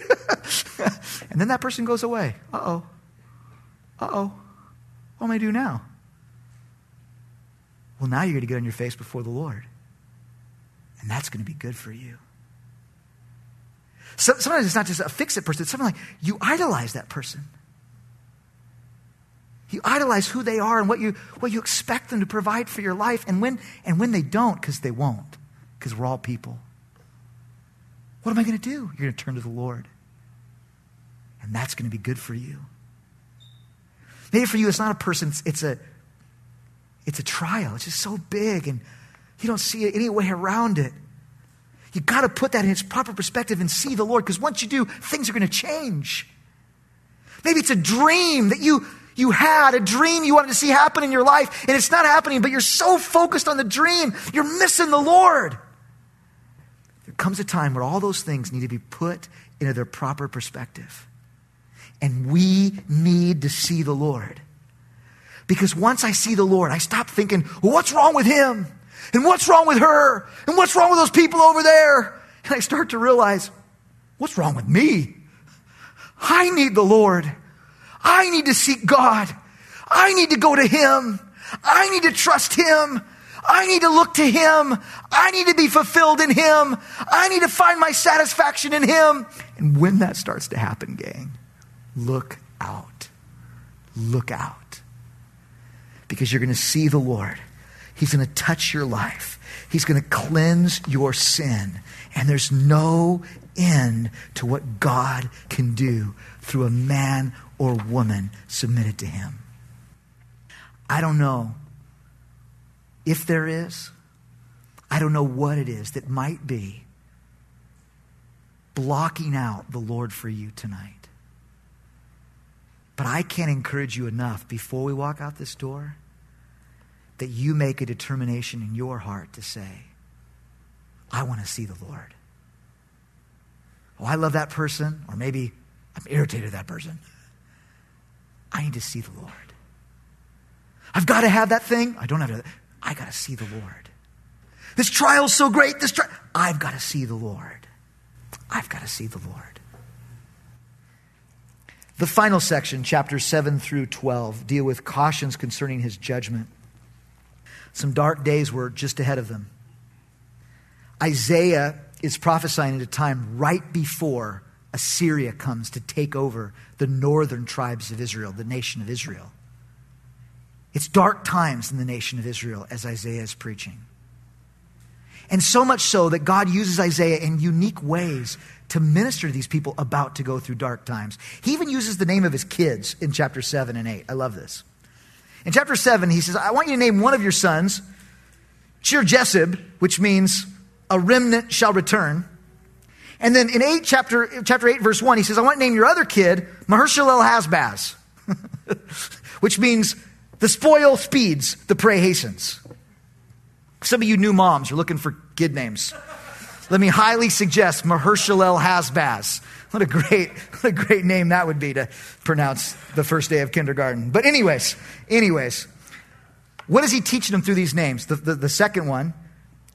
and then that person goes away. Uh oh. Uh oh. What am I do now? Well, now you're going to get on your face before the Lord. And that's going to be good for you. So, sometimes it's not just a fix it person, it's something like you idolize that person. You idolize who they are and what you, what you expect them to provide for your life. And when, and when they don't, because they won't, because we're all people, what am I going to do? You're going to turn to the Lord. And that's going to be good for you. Maybe for you, it's not a person, it's, it's a, it's a trial. It's just so big and you don't see any way around it. You got to put that in its proper perspective and see the Lord because once you do, things are going to change. Maybe it's a dream that you you had, a dream you wanted to see happen in your life, and it's not happening, but you're so focused on the dream, you're missing the Lord. There comes a time where all those things need to be put into their proper perspective. And we need to see the Lord. Because once I see the Lord, I stop thinking, well, what's wrong with him? And what's wrong with her? And what's wrong with those people over there? And I start to realize, what's wrong with me? I need the Lord. I need to seek God. I need to go to Him. I need to trust Him. I need to look to Him. I need to be fulfilled in Him. I need to find my satisfaction in Him. And when that starts to happen, gang, look out. Look out. Because you're going to see the Lord. He's going to touch your life. He's going to cleanse your sin. And there's no end to what God can do through a man or woman submitted to him. I don't know if there is. I don't know what it is that might be blocking out the Lord for you tonight. But I can't encourage you enough before we walk out this door that you make a determination in your heart to say, I want to see the Lord. Oh, I love that person, or maybe I'm irritated at that person. I need to see the Lord. I've got to have that thing. I don't have to. I got to see the Lord. This trial's so great. This trial. I've got to see the Lord. I've got to see the Lord. The final section, chapters 7 through 12, deal with cautions concerning his judgment. Some dark days were just ahead of them. Isaiah is prophesying at a time right before Assyria comes to take over the northern tribes of Israel, the nation of Israel. It's dark times in the nation of Israel as Isaiah is preaching. And so much so that God uses Isaiah in unique ways to minister to these people about to go through dark times. He even uses the name of his kids in chapter 7 and 8. I love this. In chapter 7, he says, I want you to name one of your sons, Shear Jeshub, which means a remnant shall return. And then in 8, chapter, chapter 8, verse 1, he says, I want to name your other kid Maher-shalal-hash-baz, which means the spoil speeds, the prey hastens. Some of you new moms are looking for kid names. Let me highly suggest Maher-shalal-hash-baz. What a great, what a great name that would be to pronounce the first day of kindergarten. But anyways, anyways, what is he teaching them through these names? The, the, the second one,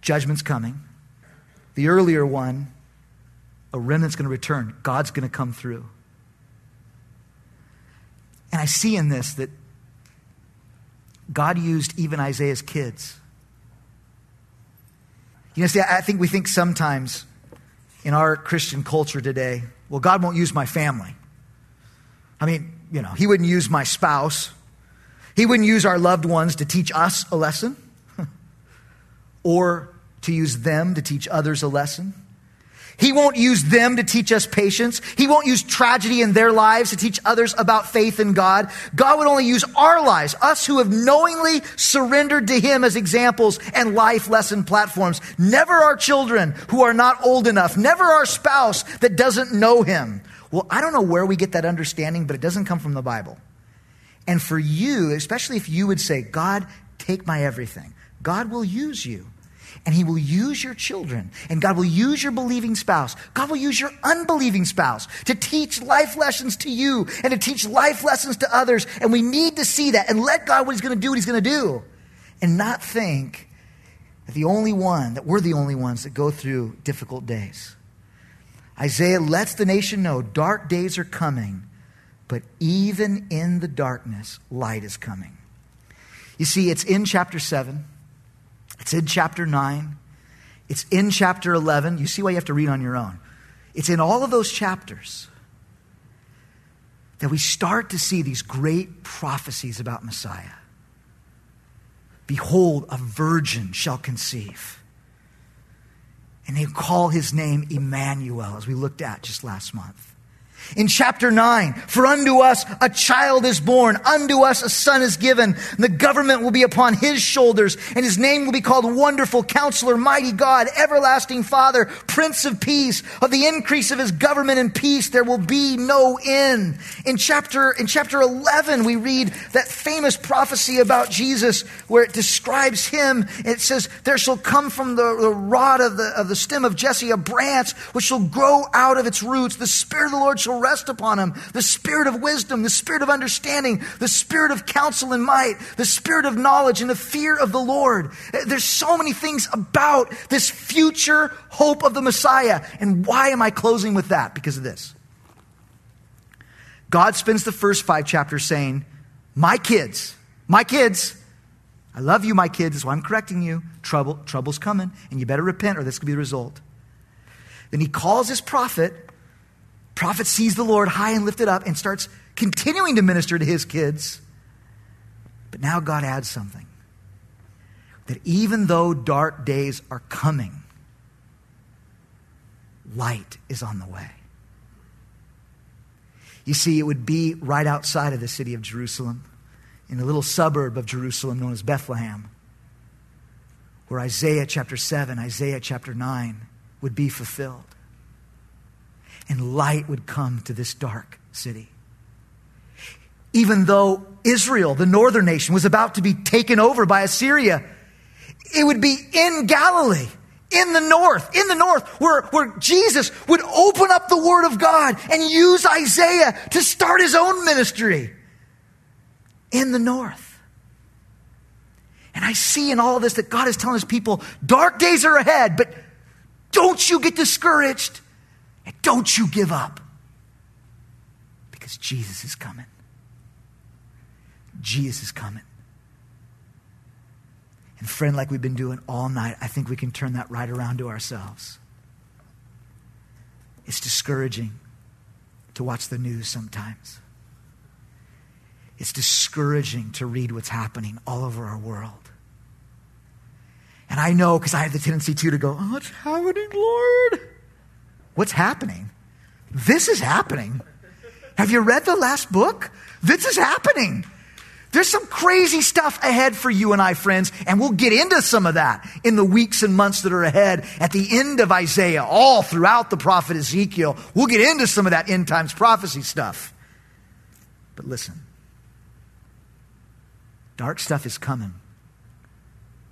judgment's coming. The earlier one, a remnant's going to return. God's going to come through. And I see in this that God used even Isaiah's kids. You know, see, I think we think sometimes in our Christian culture today, well, God won't use my family. I mean, you know, He wouldn't use my spouse. He wouldn't use our loved ones to teach us a lesson or to use them to teach others a lesson. He won't use them to teach us patience. He won't use tragedy in their lives to teach others about faith in God. God would only use our lives, us who have knowingly surrendered to Him as examples and life lesson platforms. Never our children who are not old enough. Never our spouse that doesn't know Him. Well, I don't know where we get that understanding, but it doesn't come from the Bible. And for you, especially if you would say, God, take my everything, God will use you and He will use your children, and God will use your believing spouse. God will use your unbelieving spouse to teach life lessons to you and to teach life lessons to others. And we need to see that and let God what He's going to do, what He's going to do, and not think that the only one, that we're the only ones that go through difficult days. Isaiah lets the nation know dark days are coming, but even in the darkness, light is coming. You see, it's in chapter 7 It's in chapter 9. It's in chapter 11. You see why you have to read on your own. It's in all of those chapters that we start to see these great prophecies about Messiah. Behold, a virgin shall conceive. And they call his name Emmanuel, as we looked at just last month. In chapter 9, for unto us a child is born, unto us a son is given, and the government will be upon his shoulders, and his name will be called Wonderful Counselor, Mighty God, Everlasting Father, Prince of Peace. Of the increase of his government and peace there will be no end. In chapter, in chapter 11, we read that famous prophecy about Jesus where it describes him. It says, There shall come from the, the rod of the, of the stem of Jesse a branch which shall grow out of its roots. The Spirit of the Lord shall shall rest upon him the spirit of wisdom, the spirit of understanding, the spirit of counsel and might, the spirit of knowledge and the fear of the Lord. There's so many things about this future hope of the Messiah. And why am I closing with that? Because of this. God spends the first five chapters saying, My kids, my kids, I love you, my kids. That's why I'm correcting you. Trouble, trouble's coming, and you better repent, or this could be the result. Then he calls his prophet Prophet sees the Lord high and lifted up and starts continuing to minister to his kids. But now God adds something that even though dark days are coming, light is on the way. You see, it would be right outside of the city of Jerusalem, in a little suburb of Jerusalem known as Bethlehem, where Isaiah chapter 7, Isaiah chapter 9 would be fulfilled and light would come to this dark city. Even though Israel, the northern nation, was about to be taken over by Assyria, it would be in Galilee, in the north, in the north, where, where Jesus would open up the Word of God and use Isaiah to start his own ministry. In the north. And I see in all this that God is telling his people, dark days are ahead, but don't you get discouraged. And don't you give up because Jesus is coming. Jesus is coming. And, friend, like we've been doing all night, I think we can turn that right around to ourselves. It's discouraging to watch the news sometimes. It's discouraging to read what's happening all over our world. And I know because I have the tendency too to go, Oh, what's happening, Lord? What's happening? This is happening. Have you read the last book? This is happening. There's some crazy stuff ahead for you and I, friends, and we'll get into some of that in the weeks and months that are ahead at the end of Isaiah, all throughout the prophet Ezekiel. We'll get into some of that end times prophecy stuff. But listen, dark stuff is coming,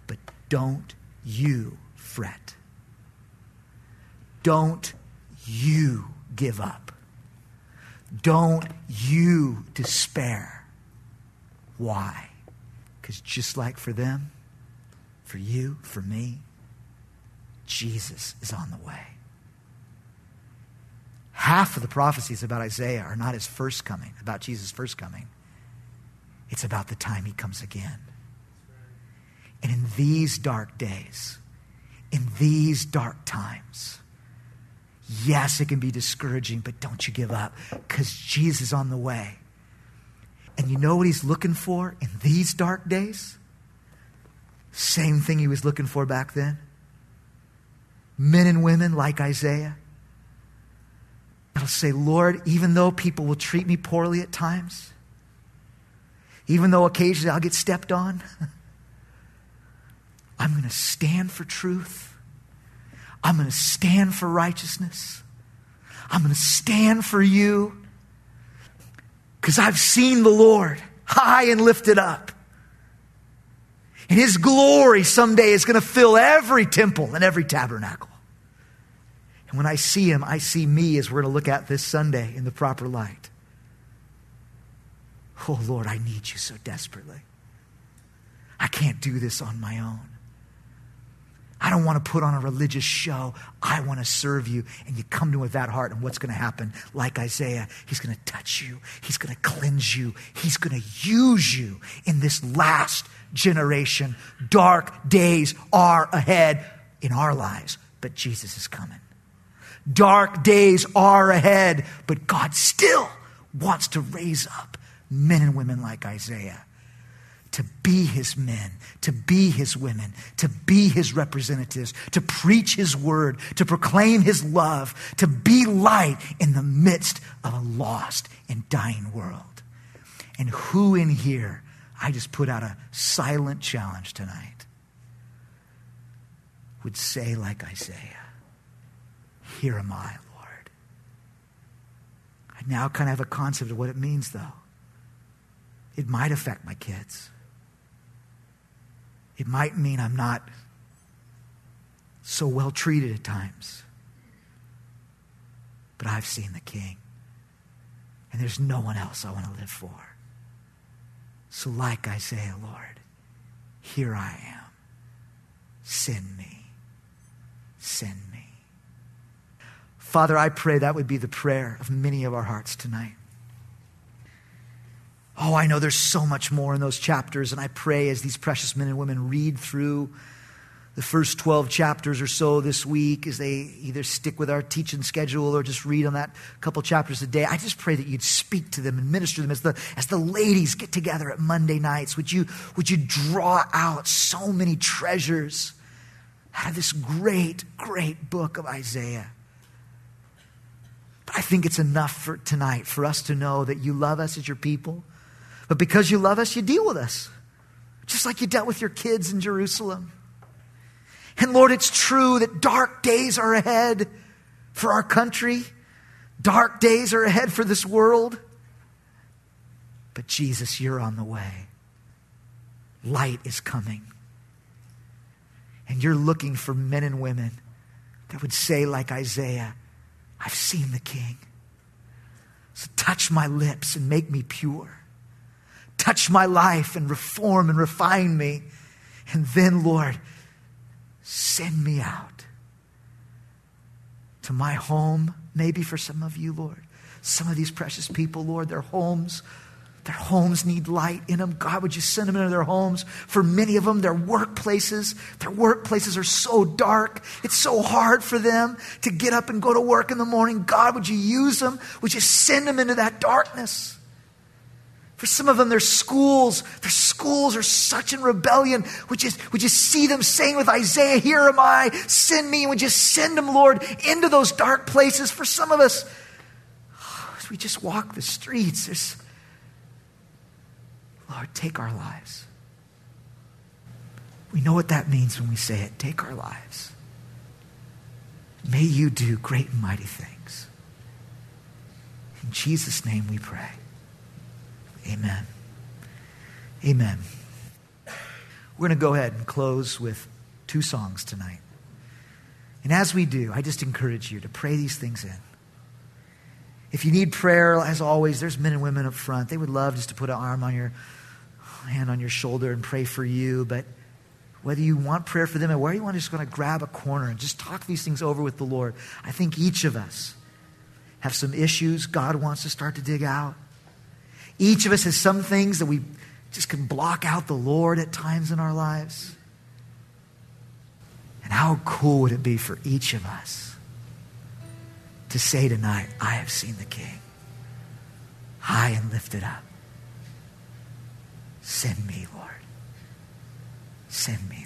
but don't you fret. Don't you give up. Don't you despair. Why? Because just like for them, for you, for me, Jesus is on the way. Half of the prophecies about Isaiah are not his first coming, about Jesus' first coming. It's about the time he comes again. And in these dark days, in these dark times, Yes, it can be discouraging, but don't you give up because Jesus is on the way. And you know what he's looking for in these dark days? Same thing he was looking for back then. Men and women like Isaiah that'll say, Lord, even though people will treat me poorly at times, even though occasionally I'll get stepped on, I'm going to stand for truth. I'm going to stand for righteousness. I'm going to stand for you because I've seen the Lord high and lifted up. And his glory someday is going to fill every temple and every tabernacle. And when I see him, I see me as we're going to look at this Sunday in the proper light. Oh, Lord, I need you so desperately. I can't do this on my own. I don't want to put on a religious show. I want to serve you. And you come to him with that heart, and what's going to happen? Like Isaiah, he's going to touch you, he's going to cleanse you, he's going to use you in this last generation. Dark days are ahead in our lives, but Jesus is coming. Dark days are ahead, but God still wants to raise up men and women like Isaiah to be his men, to be his women, to be his representatives, to preach his word, to proclaim his love, to be light in the midst of a lost and dying world. And who in here, I just put out a silent challenge tonight, would say, like Isaiah, Here am I, Lord. I now kind of have a concept of what it means, though. It might affect my kids. It might mean I'm not so well treated at times. But I've seen the King. And there's no one else I want to live for. So, like Isaiah, Lord, here I am. Send me. Send me. Father, I pray that would be the prayer of many of our hearts tonight. Oh, I know there's so much more in those chapters, and I pray as these precious men and women read through the first 12 chapters or so this week, as they either stick with our teaching schedule or just read on that couple chapters a day, I just pray that you'd speak to them and minister to them as the, as the ladies get together at Monday nights. Would you, would you draw out so many treasures out of this great, great book of Isaiah? But I think it's enough for tonight for us to know that you love us as your people but because you love us, you deal with us, just like you dealt with your kids in Jerusalem. And Lord, it's true that dark days are ahead for our country, dark days are ahead for this world. But Jesus, you're on the way. Light is coming. And you're looking for men and women that would say, like Isaiah, I've seen the King. So touch my lips and make me pure touch my life and reform and refine me. And then, Lord, send me out to my home, maybe for some of you, Lord. Some of these precious people, Lord, their homes, their homes need light in them. God, would you send them into their homes? For many of them, their workplaces, their workplaces are so dark. It's so hard for them to get up and go to work in the morning. God, would you use them? Would you send them into that darkness? For some of them, their schools, their schools are such in rebellion. Would you, would you see them saying with Isaiah, Here am I, send me? Would you send them, Lord, into those dark places? For some of us, as we just walk the streets, there's, Lord, take our lives. We know what that means when we say it. Take our lives. May you do great and mighty things. In Jesus' name we pray. Amen. Amen. We're going to go ahead and close with two songs tonight. And as we do, I just encourage you to pray these things in. If you need prayer, as always, there's men and women up front. They would love just to put an arm on your hand on your shoulder and pray for you. But whether you want prayer for them or where you want, to just going to grab a corner and just talk these things over with the Lord. I think each of us have some issues God wants to start to dig out. Each of us has some things that we just can block out the Lord at times in our lives. And how cool would it be for each of us to say tonight, I have seen the King, high and lifted up. Send me, Lord. Send me.